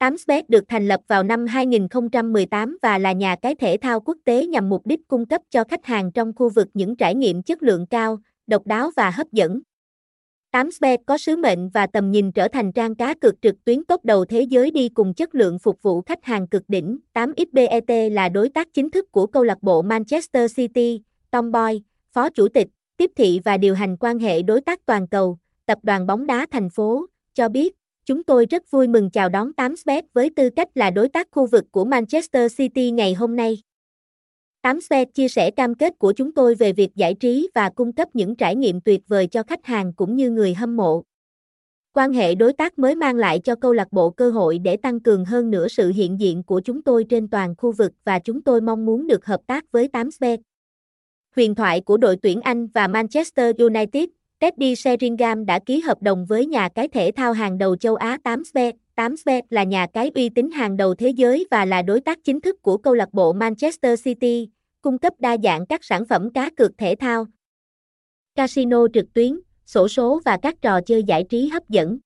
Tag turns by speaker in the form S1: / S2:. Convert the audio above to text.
S1: 8bet được thành lập vào năm 2018 và là nhà cái thể thao quốc tế nhằm mục đích cung cấp cho khách hàng trong khu vực những trải nghiệm chất lượng cao, độc đáo và hấp dẫn. 8bet có sứ mệnh và tầm nhìn trở thành trang cá cược trực tuyến top đầu thế giới đi cùng chất lượng phục vụ khách hàng cực đỉnh. 8xbet là đối tác chính thức của câu lạc bộ Manchester City, Tom Boy, phó chủ tịch, tiếp thị và điều hành quan hệ đối tác toàn cầu, tập đoàn bóng đá thành phố, cho biết, chúng tôi rất vui mừng chào đón 8bet với tư cách là đối tác khu vực của Manchester City ngày hôm nay. 8bet chia sẻ cam kết của chúng tôi về việc giải trí và cung cấp những trải nghiệm tuyệt vời cho khách hàng cũng như người hâm mộ. Quan hệ đối tác mới mang lại cho câu lạc bộ cơ hội để tăng cường hơn nữa sự hiện diện của chúng tôi trên toàn khu vực và chúng tôi mong muốn được hợp tác với 8bet. Huyền thoại của đội tuyển Anh và Manchester United, Teddy Sheringham đã ký hợp đồng với nhà cái thể thao hàng đầu châu Á 8bet. 8bet là nhà cái uy tín hàng đầu thế giới và là đối tác chính thức của câu lạc bộ Manchester City, cung cấp đa dạng các sản phẩm cá cược thể thao, casino trực tuyến, sổ số và các trò chơi giải trí hấp dẫn.